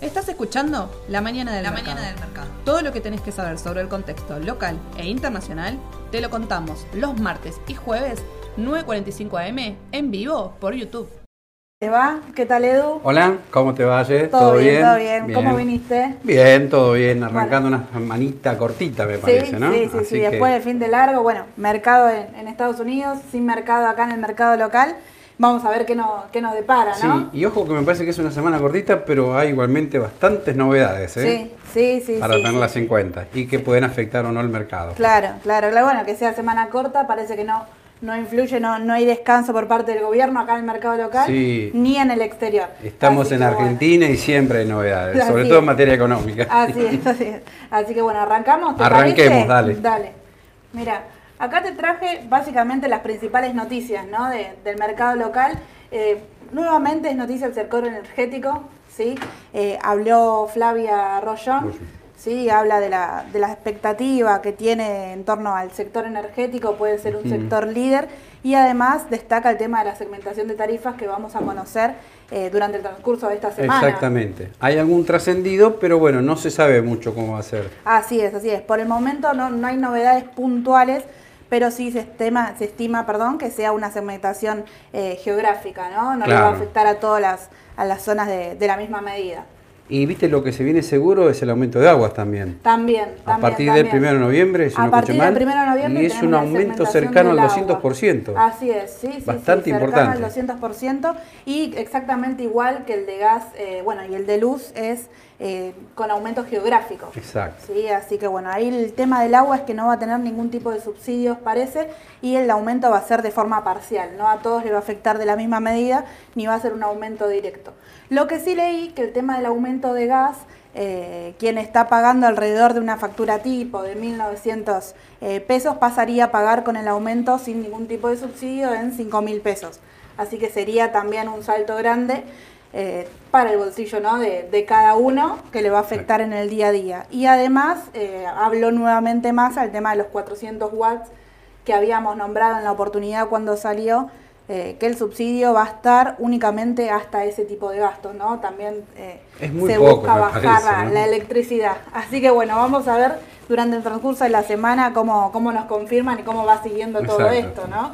Estás escuchando La Mañana del, La mercado. Mañana del Mercado. Todo lo que tenés que saber sobre el contexto local e internacional te lo contamos los martes y jueves 9.45 am en vivo por YouTube. ¿Te va? ¿Qué tal, Edu? Hola, ¿cómo te va, Aye? Todo, bien, todo bien. ¿Cómo viniste? Bien, todo bien, arrancando una manita cortita, me parece, sí, ¿no? sí, sí, Así sí. que- Después del fin de largo, bueno, mercado en, en Estados Unidos, sin mercado acá en el mercado local. Vamos a ver qué, no, qué nos depara, Sí, ¿no? y ojo que me parece que es una semana cortita, pero hay igualmente bastantes novedades, ¿eh? Sí, sí, sí. Para sí, tenerlas sí. en cuenta y que pueden afectar o no el mercado. Claro, claro, claro. Bueno, que sea semana corta, parece que no, no influye, no, no hay descanso por parte del gobierno acá en el mercado local, Sí. ni en el exterior. Estamos Así en bueno. Argentina y siempre hay novedades, Así sobre todo en materia económica. Así es, así es. Así que bueno, arrancamos. ¿te Arranquemos, parece? dale. Dale. Mira, acá te traje básicamente las principales noticias ¿no? de- del mercado local. Eh, nuevamente es noticia el sector energético, ¿sí? Eh, habló Flavia Rollón. Sí, habla de la, de la expectativa que tiene en torno al sector energético, puede ser un sector líder y además destaca el tema de la segmentación de tarifas que vamos a conocer eh, durante el transcurso de esta semana. Exactamente. Hay algún trascendido, pero bueno, no se sabe mucho cómo va a ser. Así es, así es. Por el momento no, no hay novedades puntuales, pero sí se estima, se estima perdón, que sea una segmentación eh, geográfica, ¿no? No le va a afectar a todas las, a las zonas de, de la misma medida. Y viste, lo que se viene seguro es el aumento de aguas también. También, A también, partir también. del 1 de noviembre, si a no partir escuché del mal, 1 de noviembre y es un aumento cercano al del agua. 200%. Así es, sí, sí, Bastante sí, importante. cercano al 200% y exactamente igual que el de gas, eh, bueno, y el de luz es eh, con aumento geográfico. Exacto. Sí, así que bueno, ahí el tema del agua es que no va a tener ningún tipo de subsidios, parece, y el aumento va a ser de forma parcial, no a todos le va a afectar de la misma medida, ni va a ser un aumento directo. Lo que sí leí, que el tema del aumento de gas, eh, quien está pagando alrededor de una factura tipo de 1.900 eh, pesos, pasaría a pagar con el aumento sin ningún tipo de subsidio en 5.000 pesos. Así que sería también un salto grande eh, para el bolsillo ¿no? de, de cada uno que le va a afectar en el día a día. Y además eh, habló nuevamente más al tema de los 400 watts que habíamos nombrado en la oportunidad cuando salió, eh, que el subsidio va a estar únicamente hasta ese tipo de gastos, ¿no? También eh, Es muy se poco, busca bajar parece, la, ¿no? la electricidad. Así que bueno, vamos a ver durante el transcurso de la semana cómo, cómo nos confirman y cómo va siguiendo todo Exacto. esto, ¿no?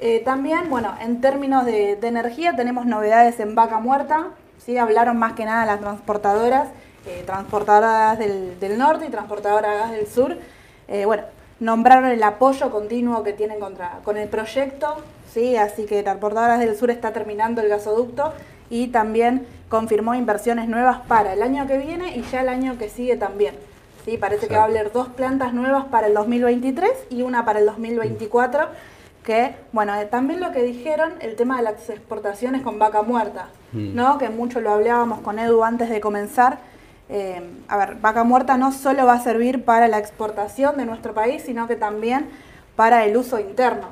Eh, también, bueno, en términos de, de energía tenemos novedades en Vaca Muerta, ¿sí? Hablaron más que nada las transportadoras, eh, transportadoras del, del norte y transportadoras del sur. Eh, bueno, nombraron el apoyo continuo que tienen contra, con el proyecto, ¿sí? Así que Transportadoras del Sur está terminando el gasoducto y también confirmó inversiones nuevas para el año que viene y ya el año que sigue también. ¿sí? Parece que va a haber dos plantas nuevas para el 2023 y una para el 2024 que, bueno, eh, también lo que dijeron, el tema de las exportaciones con vaca muerta, Mm. ¿no? Que mucho lo hablábamos con Edu antes de comenzar. Eh, a ver, vaca muerta no solo va a servir para la exportación de nuestro país, sino que también para el uso interno.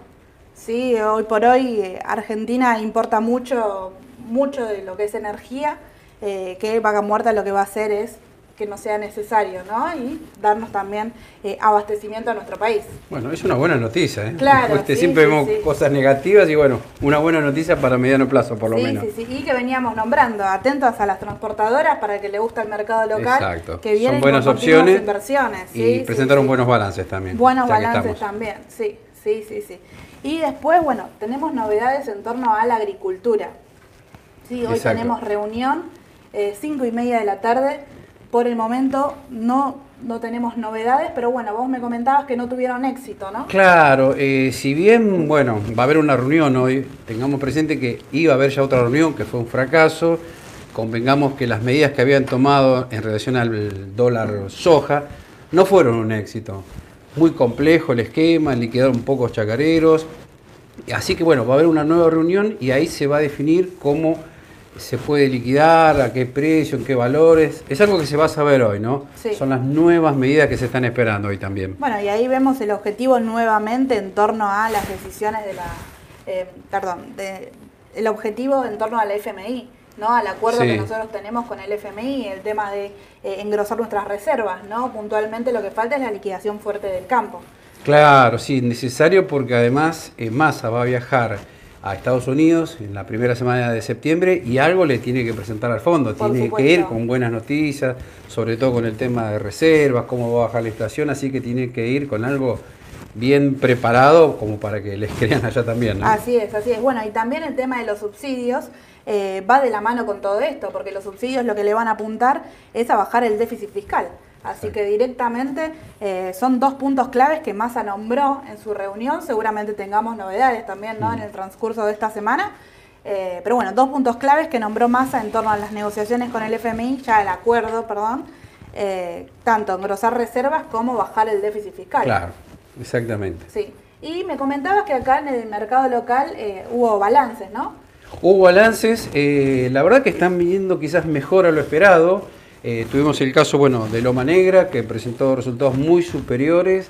Sí, hoy por hoy eh, Argentina importa mucho, mucho de lo que es energía, que vaca muerta lo que va a hacer es que no sea necesario, ¿no? Y darnos también eh, abastecimiento a nuestro país. Bueno, es una buena noticia, ¿eh? Claro, Este, sí, siempre sí, vemos sí. cosas negativas y bueno, una buena noticia para mediano plazo, por lo sí, menos. sí, sí, y que veníamos nombrando, atentos a las transportadoras para que le gusta el mercado local, Exacto. que vienen Son buenas opciones inversiones. y sí, sí, presentaron sí. buenos balances también. Buenos balances también, sí, sí, sí, sí. Y después, bueno, tenemos novedades en torno a la agricultura. Sí, hoy Exacto. tenemos reunión, eh, cinco y media de la tarde. Por el momento no, no tenemos novedades, pero bueno, vos me comentabas que no tuvieron éxito, ¿no? Claro, eh, si bien, bueno, va a haber una reunión hoy, tengamos presente que iba a haber ya otra reunión, que fue un fracaso, convengamos que las medidas que habían tomado en relación al dólar soja no fueron un éxito. Muy complejo el esquema, liquidaron pocos chacareros, así que bueno, va a haber una nueva reunión y ahí se va a definir cómo se puede liquidar, a qué precio, en qué valores. Es algo que se va a saber hoy, ¿no? Sí. Son las nuevas medidas que se están esperando hoy también. Bueno, y ahí vemos el objetivo nuevamente en torno a las decisiones de la, eh, perdón, de, el objetivo en torno a la FMI, ¿no? Al acuerdo Sí. que nosotros tenemos con el FMI, el tema de eh, engrosar nuestras reservas, ¿no? Puntualmente lo que falta es la liquidación fuerte del campo. Claro, sí, necesario porque además eh, Massa va a viajar a Estados Unidos en la primera semana de septiembre y algo le tiene que presentar al fondo, Por tiene supuesto. que ir con buenas noticias, sobre todo con el tema de reservas, cómo va a bajar la inflación, así que tiene que ir con algo bien preparado como para que les crean allá también. ¿no? Así es, así es. Bueno, y también el tema de los subsidios eh, va de la mano con todo esto, porque los subsidios lo que le van a apuntar es a bajar el déficit fiscal. Así que directamente eh, son dos puntos claves que Massa nombró en su reunión. Seguramente tengamos novedades también ¿no? en el transcurso de esta semana. Eh, pero bueno, dos puntos claves que nombró Massa en torno a las negociaciones con el FMI, ya el acuerdo, perdón, eh, tanto engrosar reservas como bajar el déficit fiscal. Claro, exactamente. Sí. Y me comentabas que acá en el mercado local hubo balances, ¿no? Hubo balances, eh, la verdad que están viniendo quizás mejor a lo esperado. Eh, tuvimos el caso bueno, de Loma Negra, que presentó resultados muy superiores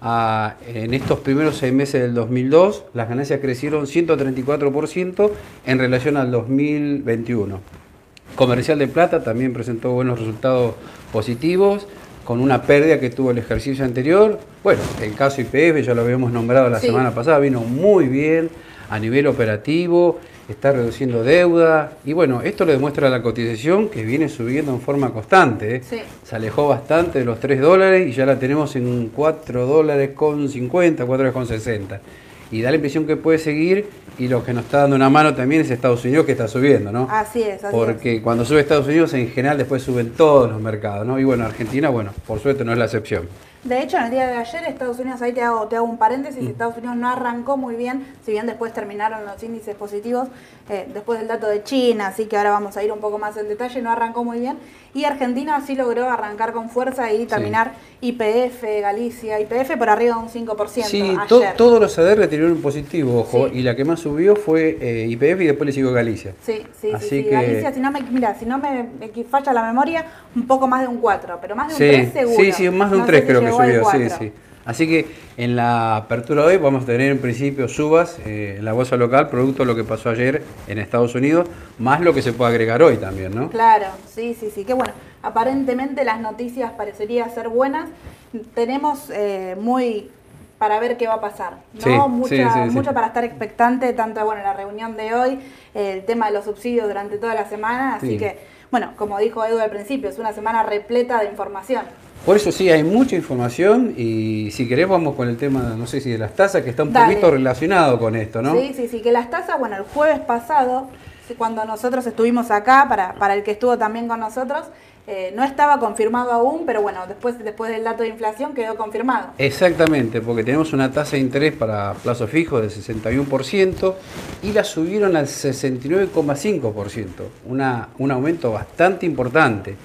a, en estos primeros seis meses del 2002. Las ganancias crecieron 134% en relación al 2021. Comercial de Plata también presentó buenos resultados positivos, con una pérdida que tuvo el ejercicio anterior. Bueno, el caso IPF ya lo habíamos nombrado la Sí. semana pasada, vino muy bien a nivel operativo, está reduciendo deuda y bueno, esto le demuestra la cotización que viene subiendo en forma constante. ¿eh? Sí. Se alejó bastante de los 3 dólares y ya la tenemos en 4 dólares con 50, 4 dólares con 60. Y da la impresión que puede seguir y lo que nos está dando una mano también es Estados Unidos que está subiendo, ¿no? Así es, así Porque cuando sube Estados Unidos en general después suben todos los mercados, ¿no? Y bueno, Argentina, bueno, por suerte no es la excepción. De hecho, en el día de ayer, Estados Unidos, ahí te hago, te hago un paréntesis, Estados Unidos no arrancó muy bien, si bien después terminaron los índices positivos, eh, después del dato de China, así que ahora vamos a ir un poco más en detalle, no arrancó muy bien. Y Argentina sí logró arrancar con fuerza y terminar IPF, Galicia, IPF por arriba de un 5% Sí, to- todos los ADR tuvieron un positivo, ojo, Sí. y la que más subió fue eh, IPF y después le siguió Galicia. Sí, sí, Así sí, sí. que- Galicia, si no me, mira, si no me falla la memoria, un poco más de un 4, pero más de un Sí, 3 seguro. sí, sí, más de un No 3 sé si creo que al subió, sí, 4. sí. Así que en la apertura de hoy vamos a tener en principio subas eh, en la bolsa local, producto de lo que pasó ayer en Estados Unidos, más lo que se puede agregar hoy también, ¿no? Claro, sí, sí, sí. Que bueno, aparentemente las noticias parecerían ser buenas. Tenemos eh, muy para ver qué va a pasar, ¿no? Sí, Mucha- sí, sí. Mucho para estar expectante, tanto bueno, la reunión de hoy, el tema de los subsidios durante toda la semana. Así Sí. que, bueno, como dijo Edu al principio, es una semana repleta de información. Por eso sí, hay mucha información y si querés vamos con el tema, no sé si de las tasas, que está un Dale. poquito relacionado con esto, ¿no? Sí, sí, sí, que las tasas, bueno, el jueves pasado, cuando nosotros estuvimos acá, para, para el que estuvo también con nosotros, eh, no estaba confirmado aún, pero bueno, después, después del dato de inflación quedó confirmado. Exactamente, porque tenemos una tasa de interés para plazo fijo del 61% y la subieron al 69,5%, una, un aumento bastante importante.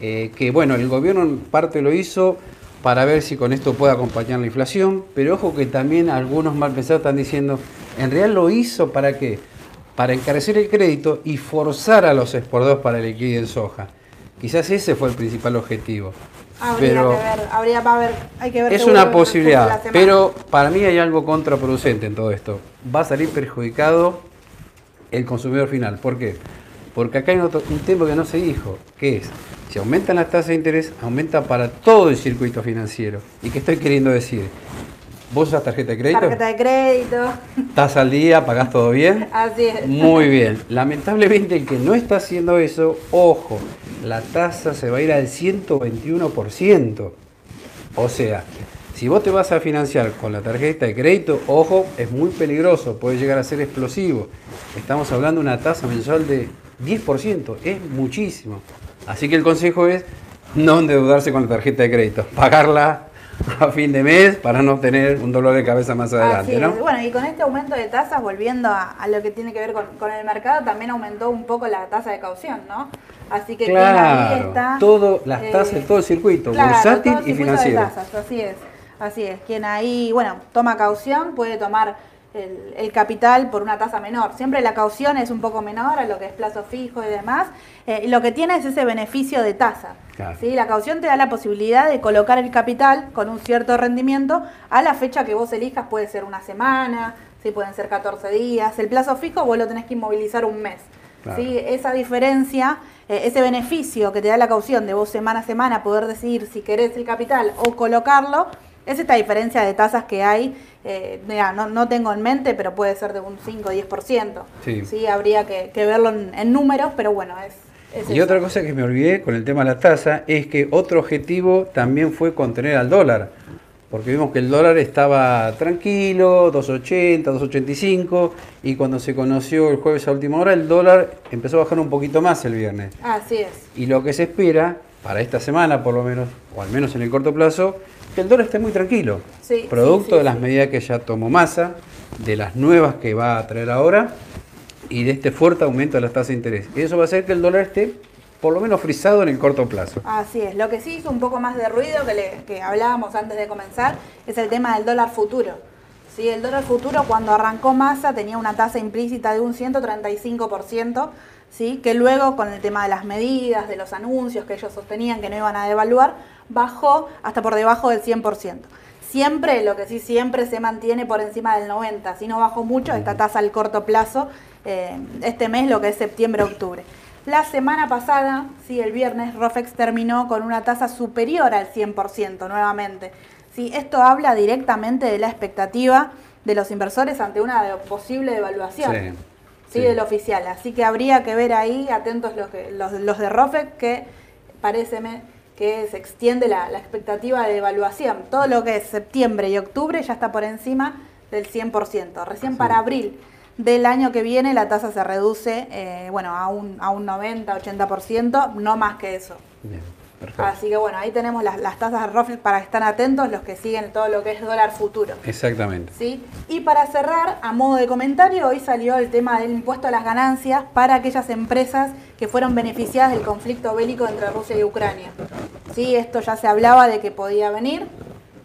Eh, que bueno, el gobierno en parte lo hizo para ver si con esto puede acompañar la inflación, pero ojo que también algunos mal pensados están diciendo, en realidad lo hizo para qué? Para encarecer el crédito y forzar a los exportadores para liquidar soja. Quizás ese fue el principal objetivo. Habría pero que ver, habría, ver, hay que ver. es una posibilidad, pero para mí hay algo contraproducente en todo esto. Va a salir perjudicado el consumidor final. ¿Por qué? Porque acá hay otro- un tema que no se dijo, que es, si aumentan las tasas de interés, aumenta para todo el circuito financiero. ¿Y qué estoy queriendo decir? ¿Vos usas tarjeta de crédito? Tarjeta de crédito, ¿Estás al día? ¿Pagás todo bien? así es. Muy bien. Lamentablemente el que no está haciendo eso, ojo, la tasa se va a ir al 121%. O sea, si vos te vas a financiar con la tarjeta de crédito, ojo, es muy peligroso, puede llegar a ser explosivo. Estamos hablando de una tasa mensual de 10%, es muchísimo. Así que el consejo es no endeudarse con la tarjeta de crédito, pagarla a fin de mes para no tener un dolor de cabeza más adelante, ¿no? Bueno, y con este aumento de tasas, volviendo a, a lo que tiene que ver con, con el mercado, también aumentó un poco la tasa de caución, ¿no? Así que quien ahí Claro, está, todo, las eh, tasas, todo el circuito, claro, bursátil todo el y circuito de financiero. tasas, así es, así es. Quien ahí, bueno, toma caución puede tomar el, el capital por una tasa menor. Siempre la caución es un poco menor a lo que es plazo fijo y demás. eh, y lo que tiene es ese beneficio de tasa. Claro. ¿sí? La caución te da la posibilidad de colocar el capital con un cierto rendimiento a la fecha que vos elijas, puede ser una semana, ¿sí? pueden ser 14 días. El plazo fijo vos lo tenés que inmovilizar un mes. Claro. ¿sí? Esa diferencia, eh, ese beneficio que te da la caución de vos semana a semana poder decidir si querés el capital o colocarlo, es esta diferencia de tasas que hay eh, mira, no, no tengo en mente, pero puede ser de un 5 o 10%. Sí. Sí. habría que, que verlo en, en números, pero bueno, es, es Y eso. otra cosa que me olvidé con el tema de la tasa es que otro objetivo también fue contener al dólar, porque vimos que el dólar estaba tranquilo, 2.80, 2.85, y cuando se conoció el jueves a última hora, el dólar empezó a bajar un poquito más el viernes. Así es. Y lo que se espera, para esta semana por lo menos, o al menos en el corto plazo, que el dólar esté muy tranquilo. Sí, Producto sí, sí, de las medidas que ya tomó masa, de las nuevas que va a traer ahora y de este fuerte aumento de las tasas de interés. Y eso va a hacer que el dólar esté por lo menos frisado en el corto plazo. Así es. Lo que sí hizo un poco más de ruido que, le- que hablábamos antes de comenzar es el tema del dólar futuro. ¿Sí? El dólar futuro cuando arrancó masa tenía una tasa implícita de un 135%, ¿sí? que luego con el tema de las medidas, de los anuncios que ellos sostenían que no iban a devaluar, bajó hasta por debajo del 100%. Siempre, lo que sí siempre se mantiene por encima del 90%, si no bajó mucho esta tasa al corto plazo, eh, este mes lo que es septiembre-octubre. La semana pasada, sí, el viernes, Rofex terminó con una tasa superior al 100% nuevamente. Sí, esto habla directamente de la expectativa de los inversores ante una posible devaluación. Sí, Sí, del oficial. Así que habría que ver ahí, atentos los, que, los, los de Rofex, que parece que se extiende la, la expectativa de devaluación. Todo lo que es septiembre y octubre ya está por encima del 100%. Recién para abril del año que viene la tasa se reduce eh, bueno, a, un, a un 90, 80%, no más que eso. Bien, perfecto. Así que bueno, ahí tenemos las, las tasas de Rofex para que estén atentos los que siguen todo lo que es dólar futuro. Exactamente. ¿sí? Y para cerrar, a modo de comentario, hoy salió el tema del impuesto a las ganancias para aquellas empresas que fueron beneficiadas del conflicto bélico entre Rusia y Ucrania. ¿Sí? Esto ya se hablaba de que podía venir,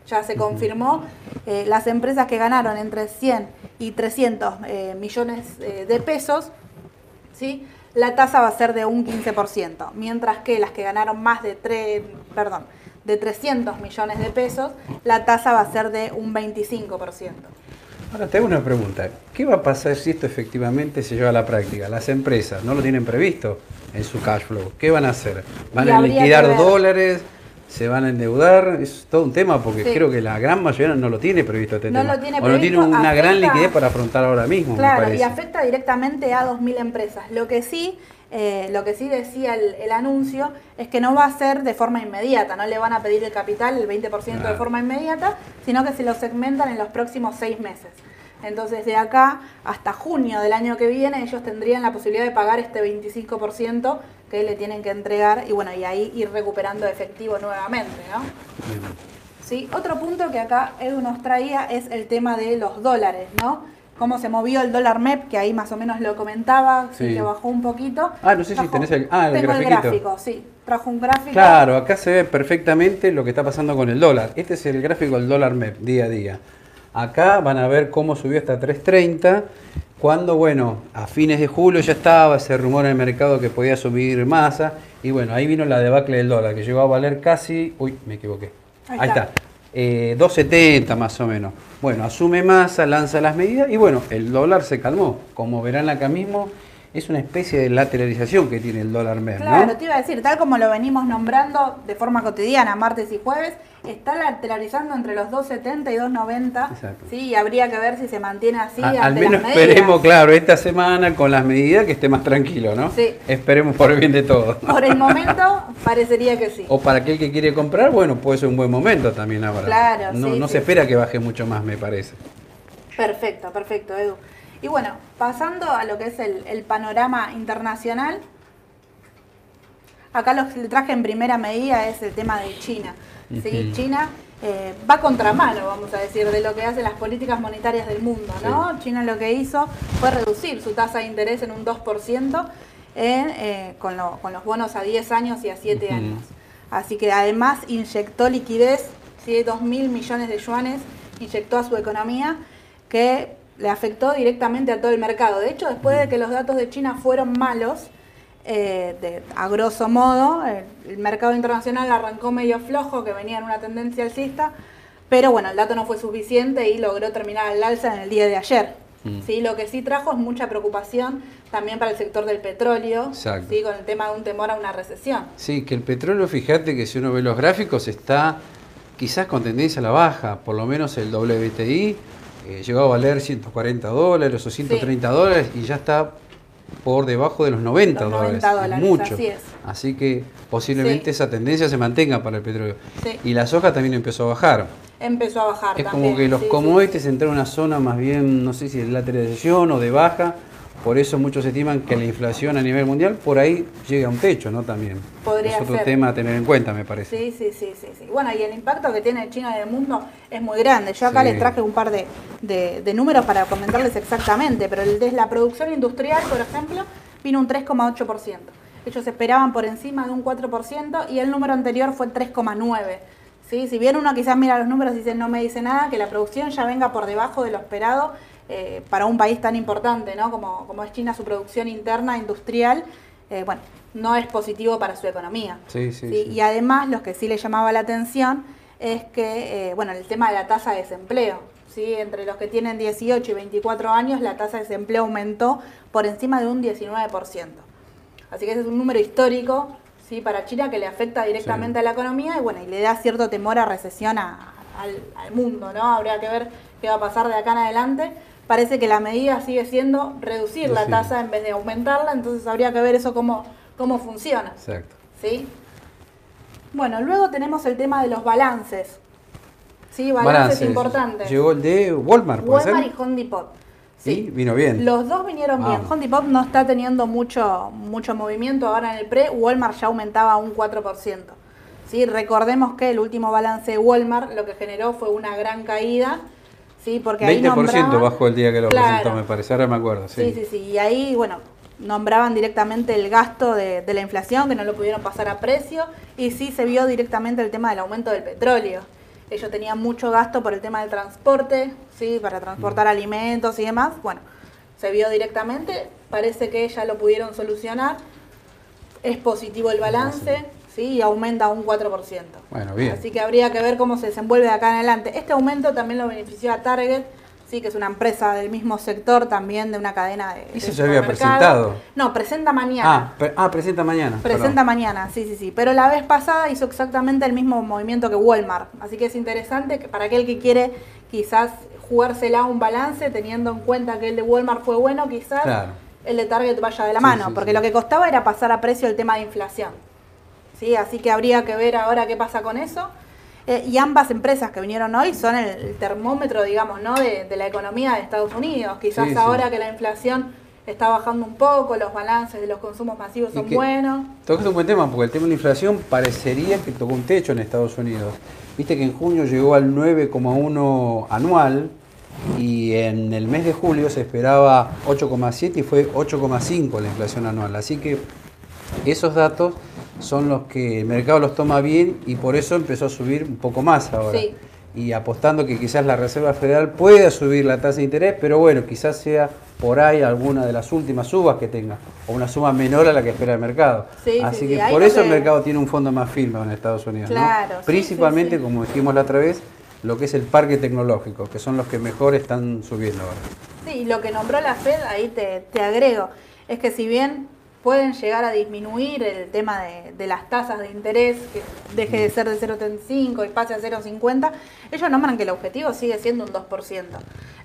ya se confirmó. Eh, las empresas que ganaron entre 100 y 300 eh, millones eh, de pesos, ¿sí? La tasa va a ser de un 15%, mientras que las que ganaron más de, tre- perdón, de 300 millones de pesos, la tasa va a ser de un 25%. Ahora te hago una pregunta. ¿Qué va a pasar si esto efectivamente se lleva a la práctica? Las empresas no lo tienen previsto en su cash flow. ¿Qué van a hacer? ¿Van a liquidar dólares? ¿Se van a endeudar? Es todo un tema porque Sí. creo que la gran mayoría no lo tiene previsto este No tema. lo tiene o no tiene una gran liquidez para afrontar ahora mismo, me Claro, parece. y afecta directamente a 2.000 empresas. Lo que sí, eh, lo que sí decía el, el anuncio es que no va a ser de forma inmediata, no le van a pedir el capital, el 20% de Claro. forma inmediata, sino que se lo segmentan en los próximos seis meses. Entonces, de acá hasta junio del año que viene, ellos tendrían la posibilidad de pagar este 25% que le tienen que entregar y bueno, y ahí ir recuperando efectivo nuevamente, ¿no? Sí, otro punto que acá Edu nos traía es el tema de los dólares, ¿no? Cómo se movió el dólar MEP, que ahí más o menos lo comentaba, sí, que bajó un poquito. Ah, no sé si tenés el- ah, el tengo el gráfico, sí. Trajo un gráfico. Claro, acá se ve perfectamente lo que está pasando con el dólar. Este es el gráfico del dólar MEP, día a día. Acá van a ver cómo subió hasta 3.30, cuando, bueno, a fines de julio ya estaba ese rumor en el mercado que podía subir masa, y bueno, ahí vino la debacle del dólar, que llegó a valer casi, uy, me equivoqué, Ahí ahí, está. está, Eh, 2.70 más o menos. Bueno, asume masa, lanza las medidas, y bueno, el dólar se calmó. Como verán acá mismo, es una especie de lateralización que tiene el dólar ¿no? Claro, te iba a decir, tal como lo venimos nombrando de forma cotidiana, martes y jueves, está lateralizando entre los 2.70 y 2.90. Exacto. Sí, habría que ver si se mantiene así. A- ante al menos esperemos, claro, esta semana con las medidas que esté más tranquilo, ¿no? Sí. Esperemos por el bien de todos. Por el momento, parecería que sí. O para aquel que quiere comprar, bueno, puede ser un buen momento también ahora. Claro, no, sí, no sí. se espera que baje mucho más, me parece. Perfecto, perfecto, Edu. Y bueno, pasando a lo que es el, el panorama internacional, acá lo que le traje en primera medida es el tema de China. ¿Sí? China eh, va contramano, vamos a decir, de lo que hacen las políticas monetarias del mundo. ¿no? China lo que hizo fue reducir su tasa de interés en un 2% en, eh, con, lo- con los bonos a 10 años y a 7 Ujú. años. Así que además inyectó liquidez, ¿sí? 2 mil millones de yuanes, inyectó a su economía, que le afectó directamente a todo el mercado. De hecho, después de que los datos de China fueron malos, eh, de- a grosso modo, el, el mercado internacional arrancó medio flojo, que venía en una tendencia alcista, pero bueno, el dato no fue suficiente y logró terminar al alza en el día de ayer. Mm. ¿sí? Lo que sí trajo es mucha preocupación también para el sector del petróleo. ¿sí? con el tema de un temor a una recesión. Sí, que el petróleo, fíjate que si uno ve los gráficos, está quizás con tendencia a la baja, por lo menos el WTI eh, llegó a valer 140 dólares o 130 dólares y ya está por debajo de los 90, Los dólares. 90 dólares, mucho. así es. Así que posiblemente Sí. esa tendencia se mantenga para el petróleo. Sí. Y la soja también empezó a bajar. Empezó a bajar Es también. como que los sí, commodities entraron en una zona más bien, no sé si de lateralización o de baja. Por eso muchos estiman que la inflación a nivel mundial por ahí llega a un techo, ¿no? También. Podría es otro ser. tema a tener en cuenta, me parece. Sí, sí, sí, sí, sí. Bueno, y el impacto que tiene China en el mundo es muy grande. Yo acá Sí. les traje un par de, de- de números para comentarles exactamente, pero el de la producción industrial, por ejemplo, vino un 3,8%. Ellos esperaban por encima de un 4% y el número anterior fue 3,9%. ¿sí? Si bien uno quizás mira los números y dice no me dice nada, que la producción ya venga por debajo de lo esperado eh, para un país tan importante ¿no? como, como es China, su producción interna industrial, eh, bueno, no es positivo para su economía. Sí, sí. Y además, lo que sí le llamaba la atención es que, eh, bueno, el tema de la tasa de desempleo. ¿sí? Entre los que tienen 18 y 24 años, la tasa de desempleo aumentó por encima de un 19%. Así que ese es un número histórico ¿sí? para China que le afecta directamente a la economía y, bueno, y le da cierto temor a recesión a- al, al mundo, ¿no? Habría que ver qué va a pasar de acá en adelante. Parece que la medida sigue siendo reducir la tasa en vez de aumentarla, entonces habría que ver eso cómo, cómo funciona. Exacto. ¿sí? Bueno, luego tenemos el tema de los balances. ¿Sí? Balances, Balances. importantes. Llegó el de Walmart, ¿puede Walmart ser? y Home Depot. Sí, vino bien. Los dos vinieron bien. Home Depot no está teniendo mucho, mucho movimiento ahora en el pre. Walmart ya aumentaba un 4%. ¿sí? Recordemos que el último balance de Walmart lo que generó fue una gran caída. ¿Sí? Porque ahí 20% nombraban- bajó el día que lo Claro. presentó, me parece. Ahora me acuerdo. Sí, Sí, sí, sí. Y ahí, bueno, nombraban directamente el gasto de, de la inflación, que no lo pudieron pasar a precio, y sí se vio directamente el tema del aumento del petróleo. Ellos tenían mucho gasto por el tema del transporte, sí, para transportar alimentos y demás. Bueno, se vio directamente, parece que ya lo pudieron solucionar. Es positivo el balance, sí, y aumenta un 4%. Bueno, bien. Así que habría que ver cómo se desenvuelve de acá en adelante. Este aumento también lo benefició a Target, sí, que es una empresa del mismo sector, también de una cadena de. Eso de ya había presentado. No, presenta mañana. Ah, pre- ah, presenta mañana. Presenta perdón. mañana, sí, sí, sí. Pero la vez pasada hizo exactamente el mismo movimiento que Walmart. Así que es interesante que para aquel que quiere quizás jugársela un balance, teniendo en cuenta que el de Walmart fue bueno, quizás Claro. el de Target vaya de la Sí, mano. sí, porque sí. lo que costaba era pasar a precio el tema de inflación. ¿Sí? Así que habría que ver ahora qué pasa con eso. Eh, y ambas empresas que vinieron hoy son el, el termómetro, digamos, ¿no? de, de la economía de Estados Unidos. Quizás Sí, sí. ahora que la inflación está bajando un poco, los balances de los consumos masivos son buenos. Tocaste un buen tema, porque el tema de la inflación parecería que tocó un techo en Estados Unidos. Viste que en junio llegó al 9,1 anual y en el mes de julio se esperaba 8,7 y fue 8,5 la inflación anual. Así que esos datos son los que el mercado los toma bien y por eso empezó a subir un poco más ahora. Sí. Y apostando que quizás la Reserva Federal pueda subir la tasa de interés, pero bueno, quizás sea por ahí alguna de las últimas subas que tenga, o una suma menor a la que espera el mercado. Sí, sí, Así sí, que por eso el mercado tiene un fondo más firme en Estados Unidos. Claro, Principalmente, como dijimos la otra vez, lo que es el parque tecnológico, que son los que mejor están subiendo ahora. Sí, y lo que nombró la Fed, ahí te, te agrego, es que si bien pueden llegar a disminuir el tema de, de las tasas de interés, que deje de ser de 0,35 y pase a 0,50, ellos nombran que el objetivo sigue siendo un 2%.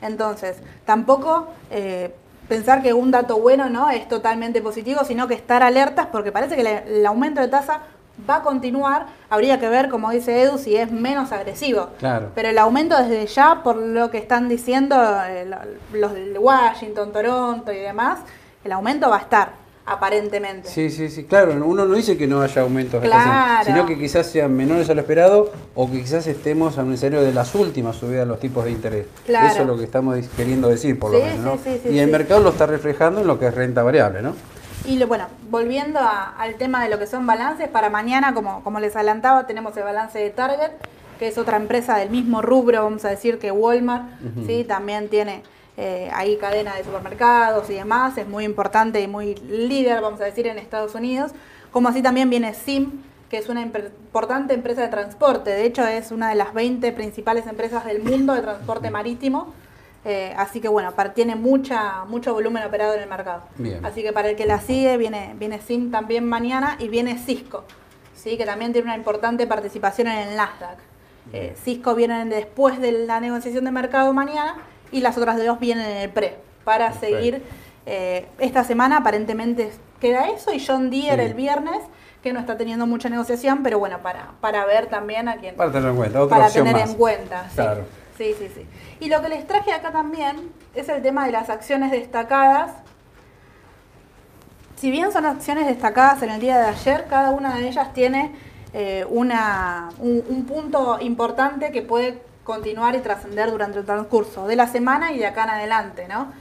Entonces, tampoco eh, pensar que un dato bueno no es totalmente positivo, sino que estar alertas porque parece que el aumento de tasa va a continuar, habría que ver, como dice Edu, si es menos agresivo. Claro. Pero el aumento desde ya, por lo que están diciendo eh, lo- los de Washington, Toronto y demás, el aumento va a estar, aparentemente. Sí, sí, sí, claro, uno no dice que no haya aumentos Claro. sino que quizás sean menores a lo esperado o que quizás estemos en un escenario de las últimas subidas de los tipos de interés. Claro. Eso es lo que estamos queriendo decir, por lo menos. ¿no? sí, sí, sí, y el mercado lo está reflejando en lo que es renta variable, ¿no? Y lo- bueno, volviendo a- al tema de lo que son balances, para mañana, como, como les adelantaba, tenemos el balance de Target, que es otra empresa del mismo rubro, vamos a decir, que Walmart, ¿sí? También tiene eh, ahí cadena de supermercados y demás, es muy importante y muy líder, vamos a decir, en Estados Unidos. Como así también viene SIM, que es una importante empresa de transporte, de hecho es una de las 20 principales empresas del mundo de transporte marítimo. Eh, así que bueno, tiene mucha, mucho volumen operado en el mercado. Bien. Así que para el que la sigue, viene, viene SIM también mañana y viene Cisco, ¿sí? que también tiene una importante participación en el Nasdaq. Eh, Cisco viene después de la negociación de mercado mañana y las otras dos vienen en el pre, para seguir. eh, esta semana aparentemente queda eso y John Deere Sí. el viernes, que no está teniendo mucha negociación, pero bueno, para, para ver también a quién Para tener en cuenta, otra para opción tener más. en cuenta. Sí. Claro. sí, sí, sí. Y lo que les traje acá también es el tema de las acciones destacadas. Si bien son acciones destacadas en el día de ayer, cada una de ellas tiene eh, una, un, un punto importante que puede continuar y trascender durante el transcurso de la semana y de acá en adelante, ¿no?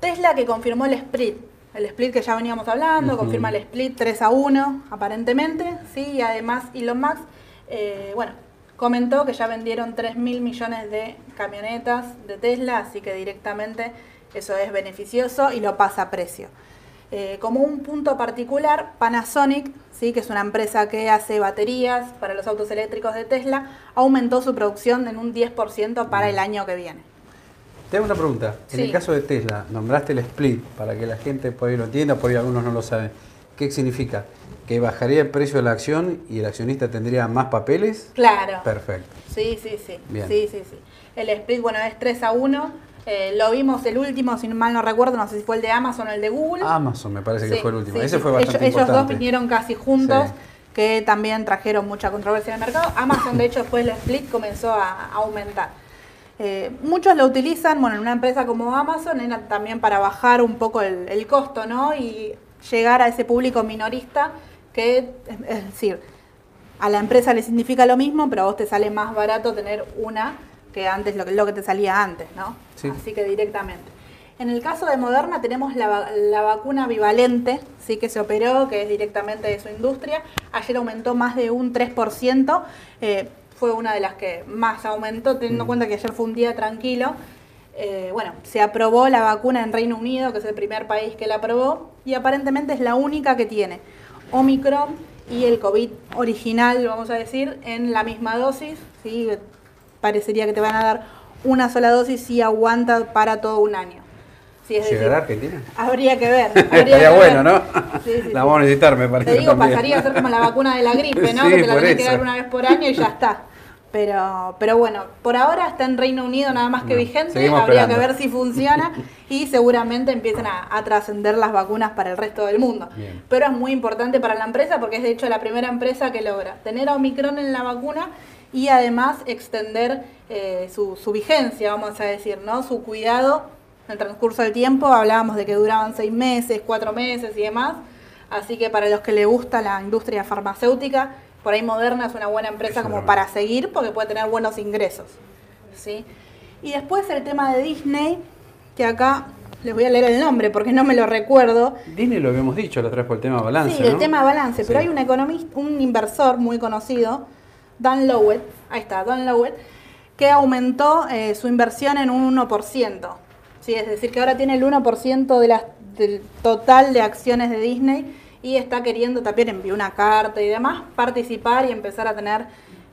Tesla que confirmó el split, el split que ya veníamos hablando, confirma el split 3 a 1 aparentemente, sí, y además Elon Musk, eh, bueno, comentó que ya vendieron 3 mil millones de camionetas de Tesla, así que directamente eso es beneficioso y lo pasa a precio. Eh, como un punto particular, Panasonic, ¿sí? que es una empresa que hace baterías para los autos eléctricos de Tesla, aumentó su producción en un 10% para el año que viene. Te hago una pregunta. En Sí. el caso de Tesla, nombraste el split para que la gente por ahí lo entienda, por ahí algunos no lo saben. ¿Qué significa? ¿Que bajaría el precio de la acción y el accionista tendría más papeles? Claro. Perfecto. Sí, sí, sí. Bien. Sí, sí, sí. El split, bueno, es 3 a 1. Eh, lo vimos el último, si mal no recuerdo, no sé si fue el de Amazon o el de Google. Amazon me parece que Sí, fue el último. sí, Ese fue bastante ellos, ellos dos vinieron casi juntos, Sí. que también trajeron mucha controversia en el mercado. Amazon, de hecho, después del split comenzó a, a aumentar. Eh, muchos lo utilizan, bueno, en una empresa como Amazon era también para bajar un poco el, el costo, ¿no? Y llegar a ese público minorista que, es decir, a la empresa le significa lo mismo, pero a vos te sale más barato tener una que antes, lo que, lo que te salía antes, ¿no? Sí. Así que directamente. En el caso de Moderna tenemos la, la vacuna bivalente, sí que se operó, que es directamente de su industria. Ayer aumentó más de un 3%, eh, fue una de las que más aumentó, teniendo en Mm. cuenta que ayer fue un día tranquilo. Eh, bueno, se aprobó la vacuna en Reino Unido, que es el primer país que la aprobó, y aparentemente es la única que tiene Omicron y el COVID original, vamos a decir, en la misma dosis. ¿sí? Parecería que te van a dar una sola dosis y aguanta para todo un año. Sí, es ¿Llegará a Argentina? habría que ver. habría Estaría que bueno, ver. ¿no? Sí, sí, la vamos a necesitar, me parece. Te digo, también. pasaría a ser como la vacuna de la gripe, ¿no? Que te la tenés que eso. dar una vez por año y ya está. Pero, pero bueno, por ahora está en Reino Unido nada más que No, vigente, habría esperando. que ver si funciona y seguramente empiecen a, a trascender las vacunas para el resto del mundo. Bien. Pero es muy importante para la empresa porque es de hecho la primera empresa que logra tener a Omicron en la vacuna y además extender eh, su, su vigencia, vamos a decir, ¿no? Su cuidado en el transcurso del tiempo. Hablábamos de que duraban seis meses, cuatro meses y demás. Así que para los que le gusta la industria farmacéutica, por ahí Moderna es una buena empresa Es como para seguir porque puede tener buenos ingresos. ¿sí? Y después el tema de Disney, que acá les voy a leer el nombre porque no me lo recuerdo. Disney lo habíamos dicho la otra vez por el tema balance. Sí, el ¿no? tema de balance, pero hay un economista, un inversor muy conocido, Dan Lowell, ahí está, Dan Lowell, que aumentó eh, su inversión en un 1%. Sí, es decir, que ahora tiene el 1% de las, del total de acciones de Disney y está queriendo también envió una carta y demás, participar y empezar a tener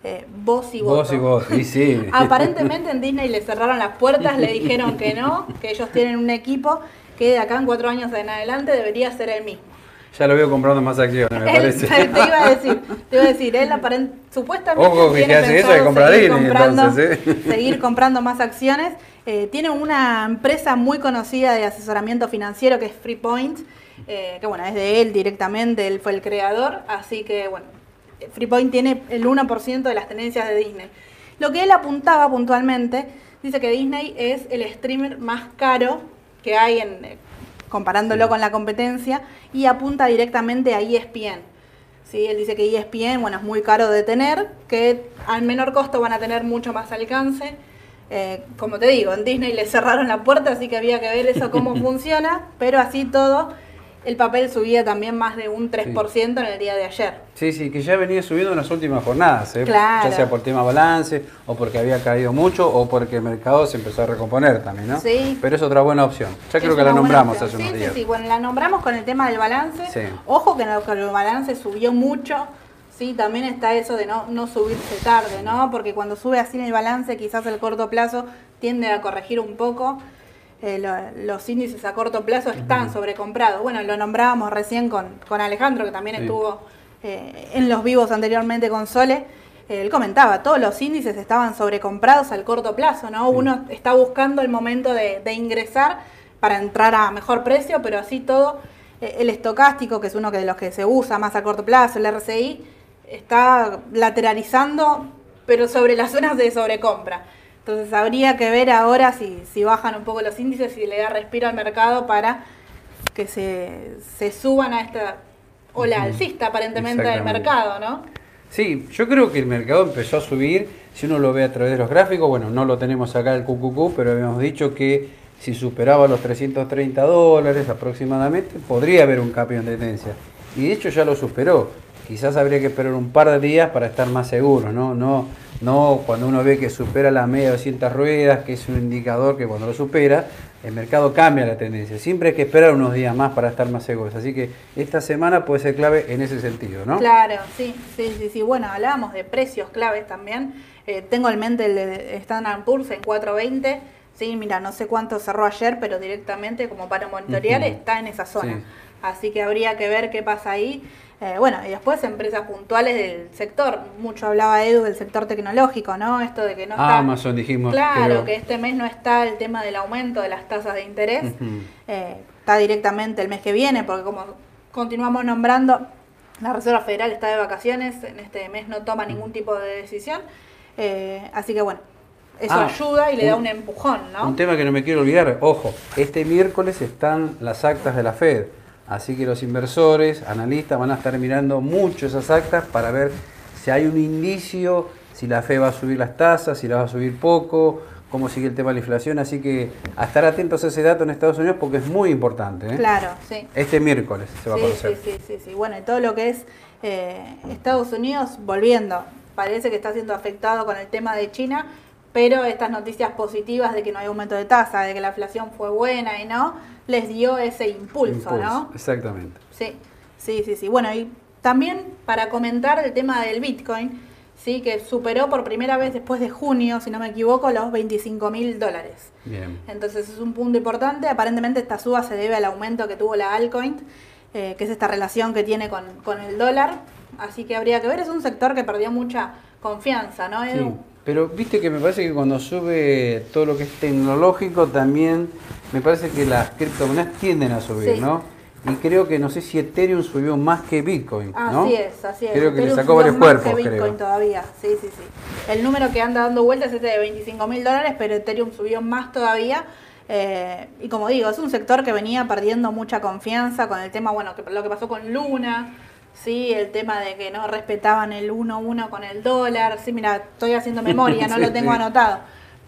eh, voz y voto. Vos y vos, y sí. Aparentemente en Disney le cerraron las puertas, le dijeron que no, que ellos tienen un equipo que de acá en cuatro años en adelante debería ser el mismo. Ya lo veo comprando más acciones, me Él- parece. te iba a decir, te iba a decir, él aparent- supuestamente Ojo, que hace eso, comprar seguir Disney, comprando, entonces, ¿eh? seguir comprando más acciones. Eh, tiene una empresa muy conocida de asesoramiento financiero que es FreePoint, eh, que bueno, es de él directamente, él fue el creador, así que bueno, FreePoint tiene el 1% de las tenencias de Disney. Lo que él apuntaba puntualmente, dice que Disney es el streamer más caro que hay en eh, comparándolo Sí. con la competencia y apunta directamente a ESPN. ¿sí? Él dice que ESPN bueno, es muy caro de tener, que al menor costo van a tener mucho más alcance. Eh, como te digo, en Disney le cerraron la puerta, así que había que ver eso cómo funciona, pero así todo, el papel subía también más de un 3% en el día de ayer. Sí, sí, que ya venía subiendo en las últimas jornadas, ¿eh? Claro. ya sea por tema balance, o porque había caído mucho, o porque el mercado se empezó a recomponer también, ¿no? Sí. Pero es otra buena opción. Ya creo que la nombramos hace sí, unos sí, días. Sí, bueno, la nombramos con el tema del balance. Sí. Ojo que el balance subió mucho. Sí, también está eso de no, no subirse tarde, ¿no? Porque cuando sube así en el balance, quizás el corto plazo tiende a corregir un poco. Eh, lo- los índices a corto plazo están sobrecomprados. Bueno, lo nombrábamos recién con, con Alejandro, que también Sí. estuvo eh, en los vivos anteriormente con Sole. él comentaba, todos los índices estaban sobrecomprados al corto plazo, ¿no? Uno está buscando el momento de, ingresar para entrar a mejor precio, pero así todo, eh, el estocástico, que es uno de los que se usa más a corto plazo, el RCI, está lateralizando, pero sobre las zonas de sobrecompra. Entonces habría que ver ahora si, si bajan un poco los índices y le da respiro al mercado para que se, se suban a esta ola alcista aparentemente del mercado, ¿no? Sí, yo creo que el mercado empezó a subir, si uno lo ve a través de los gráficos, bueno, no lo tenemos acá el QQQ, pero habíamos dicho que si superaba los 330 dólares aproximadamente, podría haber un cambio en tendencia. Y de hecho ya lo superó. Quizás habría que esperar un par de días para estar más seguro, ¿no? No, no cuando uno ve que supera la media de 200 ruedas, que es un indicador que cuando lo supera, el mercado cambia la tendencia. Siempre hay que esperar unos días más para estar más seguros. Así que esta semana puede ser clave en ese sentido, ¿no? Claro, sí, sí, sí. sí. Bueno, hablábamos de precios claves también. Eh, tengo en mente el de Standard Poor's en 420. Sí, mira, no sé cuánto cerró ayer, pero directamente como para monitorear está en esa zona. Así que habría que ver qué pasa ahí. Eh, bueno, y después empresas puntuales del sector. Mucho hablaba Edu del sector tecnológico, ¿no? Esto de que no está. Amazon, dijimos. Claro, que este mes no está el tema del aumento de las tasas de interés. Eh, está directamente el mes que viene, porque como continuamos nombrando, la Reserva Federal está de vacaciones. En este mes no toma ningún tipo de decisión. Eh, así que bueno, eso ah, ayuda y le da un empujón, ¿no? Un tema que no me quiero olvidar, ojo, este miércoles están las actas de la Fed. Así que los inversores, analistas van a estar mirando mucho esas actas para ver si hay un indicio, si la FE va a subir las tasas, si la va a subir poco, cómo sigue el tema de la inflación. Así que a estar atentos a ese dato en Estados Unidos porque es muy importante. ¿eh? Claro, sí. Este miércoles se va a conocer. Sí, sí, sí, sí. Bueno, y todo lo que es eh, Estados Unidos, volviendo, parece que está siendo afectado con el tema de China, pero estas noticias positivas de que no hay aumento de tasa, de que la inflación fue buena y no, les dio ese impulso, ¿no? Exactamente. Sí, sí, sí, sí. Bueno, y también para comentar el tema del Bitcoin, sí, que superó por primera vez después de junio, si no me equivoco, los 25 mil dólares. Bien. Entonces es un punto importante. Aparentemente esta suba se debe al aumento que tuvo la altcoin, eh, que es esta relación que tiene con, con, el dólar. Así que habría que ver, es un sector que perdió mucha confianza, ¿no, Edu? Pero viste que me parece que cuando sube todo lo que es tecnológico también me parece que las criptomonedas tienden a subir, ¿no? Y creo que no sé si Ethereum subió más que Bitcoin. ¿no? Así es, así es. Creo que le sacó varios cuerpos. Que Bitcoin todavía, sí, sí, sí. El número que anda dando vueltas es este de 25 mil dólares, pero Ethereum subió más todavía. Eh, y como digo, es un sector que venía perdiendo mucha confianza con el tema, bueno, que, lo que pasó con Luna, sí, el tema de que no respetaban el 1-1 con el dólar. Sí, mira, estoy haciendo memoria, no lo tengo anotado.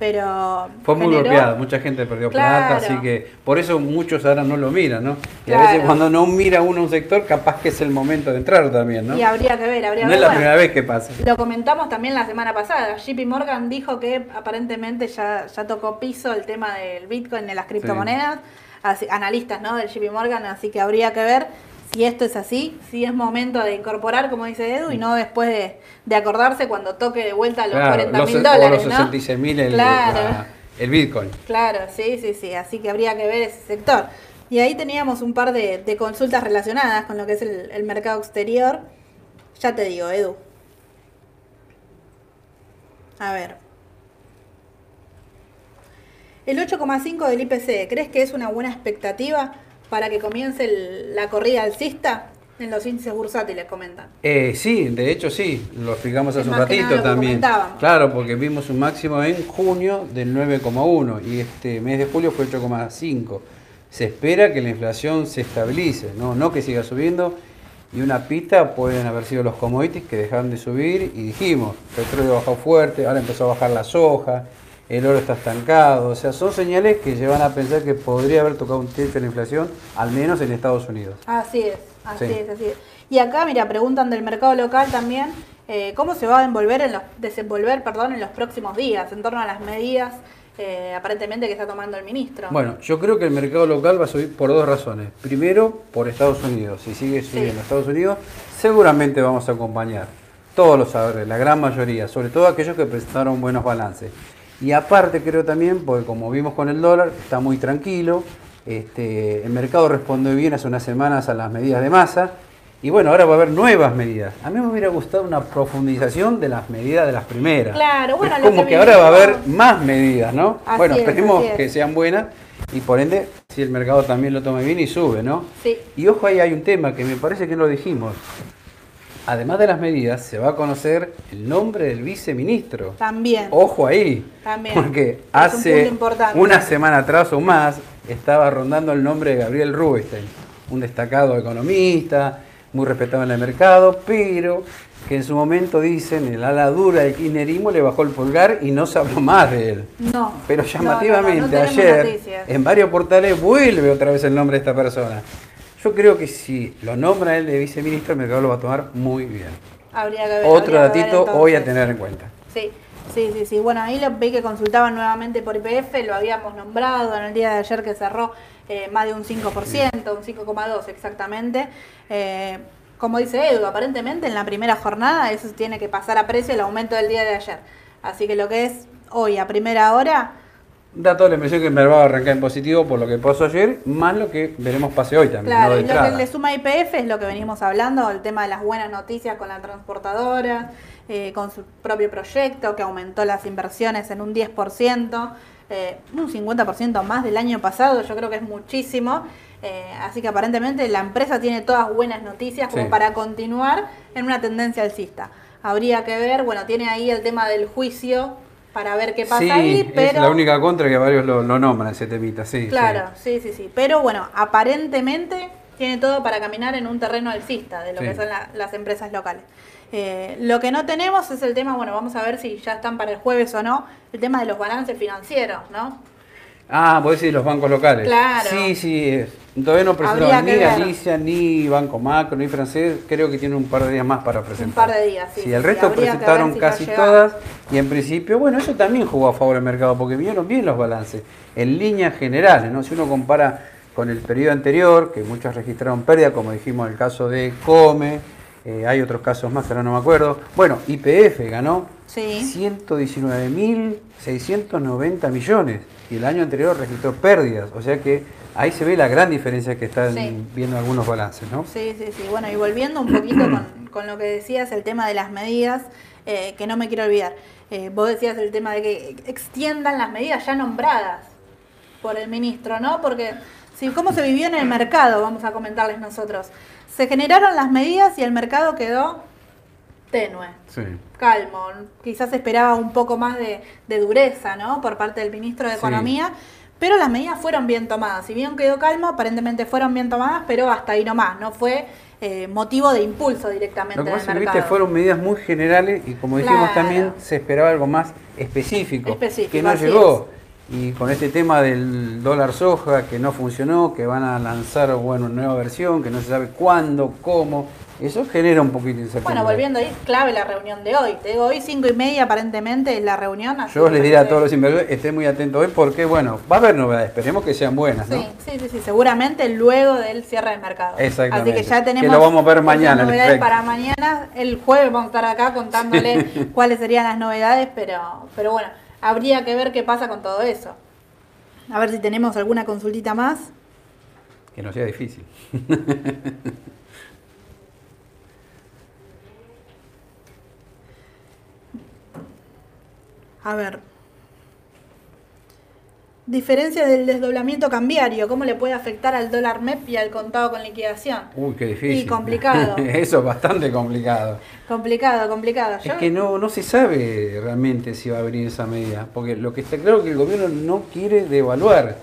Pero fue muy golpeado, mucha gente perdió plata, así que por eso muchos ahora no lo miran, ¿no? Y a veces cuando no mira uno un sector, capaz que es el momento de entrar también, ¿no? Y habría que ver, habría que ver. No es la primera vez que pasa. Lo comentamos también la semana pasada. JP Morgan dijo que aparentemente ya, ya tocó piso el tema del Bitcoin, de las criptomonedas. analistas, ¿no? Del JP Morgan, así que habría que ver si esto es así, si es momento de incorporar, como dice Edu, y no después de, acordarse cuando toque de vuelta los 40 mil dólares. O los 66 mil el, el Bitcoin. Claro, sí, sí, sí. Así que habría que ver ese sector. Y ahí teníamos un par de, consultas relacionadas con lo que es el, mercado exterior. Ya te digo, Edu. A ver. El 8,5 del IPC, ¿crees que es una buena expectativa? Para que comience la corrida alcista en los índices bursátiles, comentan. Eh, sí, de hecho sí, lo explicamos hace un ratito también. Claro, porque vimos un máximo en junio del 9,1 y este mes de julio fue 8,5. Se espera que la inflación se estabilice, no, no que siga subiendo. Y una pista pueden haber sido los commodities que dejaron de subir y dijimos, petróleo bajó fuerte, ahora empezó a bajar la soja, el oro está estancado. O sea, son señales que llevan a pensar que podría haber tocado un techo en la inflación, al menos en Estados Unidos. Así es, así es, así es. Y acá, mira, preguntan del mercado local también, eh, ¿cómo se va a envolver en los, desenvolver perdón, en los próximos días en torno a las medidas eh, aparentemente que está tomando el ministro? Bueno, yo creo que el mercado local va a subir por dos razones. Primero, por Estados Unidos. Si sigue subiendo Estados Unidos, seguramente vamos a acompañar todos los sabores, la gran mayoría, sobre todo aquellos que presentaron buenos balances. Y aparte creo también, porque como vimos con el dólar, está muy tranquilo, este, el mercado respondió bien hace unas semanas a las medidas de masa Y bueno, ahora va a haber nuevas medidas. A mí me hubiera gustado una profundización de las medidas de las primeras. Claro, bueno, Es como que ahora va a haber más medidas, ¿no? Así bueno, es, esperemos es. que sean buenas y por ende, si el mercado también lo tome bien y sube, ¿no? Sí. Y ojo, ahí hay un tema que me parece que no lo dijimos. Además de las medidas, se va a conocer el nombre del viceministro. También. Ojo ahí, También. porque Es hace una semana atrás o más estaba rondando el nombre de Gabriel Rubinstein, un destacado economista, muy respetado en el mercado, pero que en su momento dicen el ala dura del kirchnerismo le bajó el pulgar y no se habló más de él. No. Pero llamativamente no, no, no tenemos ayer noticias. en varios portales vuelve otra vez el nombre de esta persona. Yo creo que si lo nombra él de viceministro, el mercado lo va a tomar muy bien. Habría que ver. Otro habría que ver datito hoy a tener en cuenta. Sí, sí, sí, sí. Bueno, ahí lo vi que consultaban nuevamente por IPF, lo habíamos nombrado en el día de ayer que cerró eh, más de un 5%, un 5,2 exactamente. Eh, como dice Edu, aparentemente en la primera jornada eso tiene que pasar a precio el aumento del día de ayer. Así que lo que es hoy a primera hora, Da toda la impresión que el mercado va a arrancar en positivo por lo que pasó ayer, más lo que veremos pase hoy también. claro, no y lo que le suma IPF es lo que venimos hablando, el tema de las buenas noticias con la transportadora, eh, con su propio proyecto que aumentó las inversiones en un 10%, eh, un 50% más del año pasado, yo creo que es muchísimo. eh, así que aparentemente la empresa tiene todas buenas noticias como Sí. para continuar en una tendencia alcista. Habría que ver, bueno, tiene ahí el tema del juicio para ver qué pasa sí, ahí, pero... es la única contra que varios lo, lo nombran ese temita, sí. Claro, sí. sí, sí, sí. Pero bueno, aparentemente tiene todo para caminar en un terreno alcista de lo Sí. que son la- las empresas locales. Eh, lo que no tenemos es el tema, bueno, vamos a ver si ya están para el jueves o no, el tema de los balances financieros, ¿no? Ah, vos decís los bancos locales. Claro. Sí, sí. es. Todavía no presentaron ni. Alicia, ni Banco Macro, ni Francés. Creo que tienen un par de días más para presentar. par de días, sí, sí, el resto presentaron si casi todas. Y en principio, bueno, eso también jugó a favor del mercado, porque vinieron bien los balances. En líneas generales, ¿no? Si uno compara con el periodo anterior, que muchos registraron pérdida, como dijimos en el caso de Come, eh, hay otros casos más que ahora no me acuerdo. Bueno, IPF ganó Sí. 119.690 millones y el año anterior registró pérdidas, o sea que ahí se ve la gran diferencia que están Sí. viendo algunos balances, ¿no? Sí, sí, sí. Bueno, y volviendo un poquito con, con lo que decías, el tema de las medidas, eh, que no me quiero olvidar. Eh, vos decías el tema de que extiendan las medidas ya nombradas por el ministro, ¿no? Porque, si ¿cómo se vivió en el mercado? Vamos a comentarles nosotros. Se generaron las medidas y el mercado quedó tenue Sí. calmo. Quizás esperaba un poco más de, de dureza, ¿no? Por parte del ministro de Sí. Economía. Pero las medidas fueron bien tomadas. Si bien quedó calmo, aparentemente fueron bien tomadas, pero hasta ahí nomás. No fue eh, motivo de impulso directamente Lo que pasa es que fueron medidas muy generales y como dijimos Claro. también se esperaba algo más específico, Específico, que no llegó. Y con este tema del dólar soja que no funcionó, que van a lanzar bueno, una nueva versión, que no se sabe cuándo, cómo, eso genera un poquito de incertidumbre. Bueno, volviendo ahí, clave la reunión de hoy. Te digo, hoy cinco y media aparentemente es la reunión. Yo les diré a todos los inversores, estén muy atentos hoy porque, bueno, va a haber novedades, esperemos que sean buenas, ¿no? Sí, sí, sí, sí, seguramente luego del cierre del mercado. Exactamente. Así que ya tenemos Que lo vamos a ver mañana, novedades para mañana. El jueves vamos a estar acá contándole cuáles serían las novedades, pero, pero bueno, habría que ver qué pasa con todo eso. A ver si tenemos alguna consultita más. Que no sea difícil. A ver. Diferencia del desdoblamiento cambiario, ¿cómo le puede afectar al dólar MEP y al contado con liquidación? Uy, qué difícil. Y complicado. Eso es bastante complicado. Complicado, complicado. Es que no, no se sabe realmente si va a venir esa medida, porque lo que está claro es que el gobierno no quiere devaluar,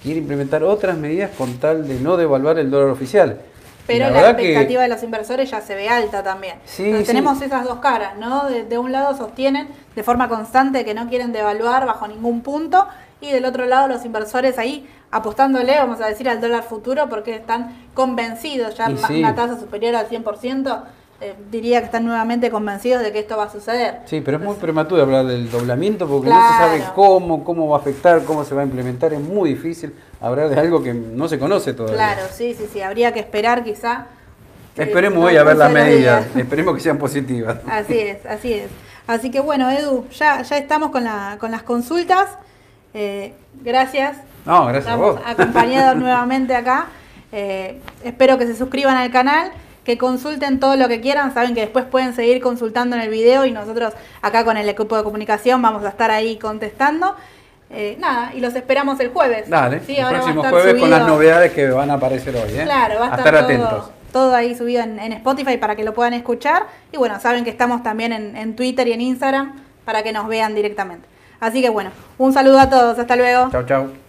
quiere implementar otras medidas con tal de no devaluar el dólar oficial. Pero la, que- expectativa de los inversores ya se ve alta también. Sí, Entonces, sí. tenemos esas dos caras, ¿no? De, de un lado sostienen de forma constante que no quieren devaluar bajo ningún punto y del otro lado los inversores ahí apostándole, vamos a decir, al dólar futuro porque están convencidos, ya Y ma- sí. una tasa superior al 100%, eh, diría que están nuevamente convencidos de que esto va a suceder. Sí, pero es muy prematuro hablar del doblamiento porque no se sabe cómo, cómo va a afectar, cómo se va a implementar. Es muy difícil hablar de algo que no se conoce todavía. Claro, sí, sí, sí, habría que esperar quizá. Esperemos hoy a ver las medidas, esperemos que sean positivas. Así es, así es. Así que bueno, Edu, ya, ya estamos con, la, con las consultas. Eh, gracias. No, gracias a vos. acompañados nuevamente acá. Eh, espero que se suscriban al canal que consulten todo lo que quieran, saben que después pueden seguir consultando en el video y nosotros acá con el equipo de comunicación vamos a estar ahí contestando. Eh, nada, y los esperamos el jueves. Dale, Sí, el ahora próximo jueves con las novedades que van a aparecer hoy. ¿eh? Claro, va a estar, todo, atentos. todo ahí subido en, en Spotify para que lo puedan escuchar. Y bueno, saben que estamos también en, en Twitter y en Instagram para que nos vean directamente. Así que bueno, un saludo a todos, hasta luego. Chau, chau.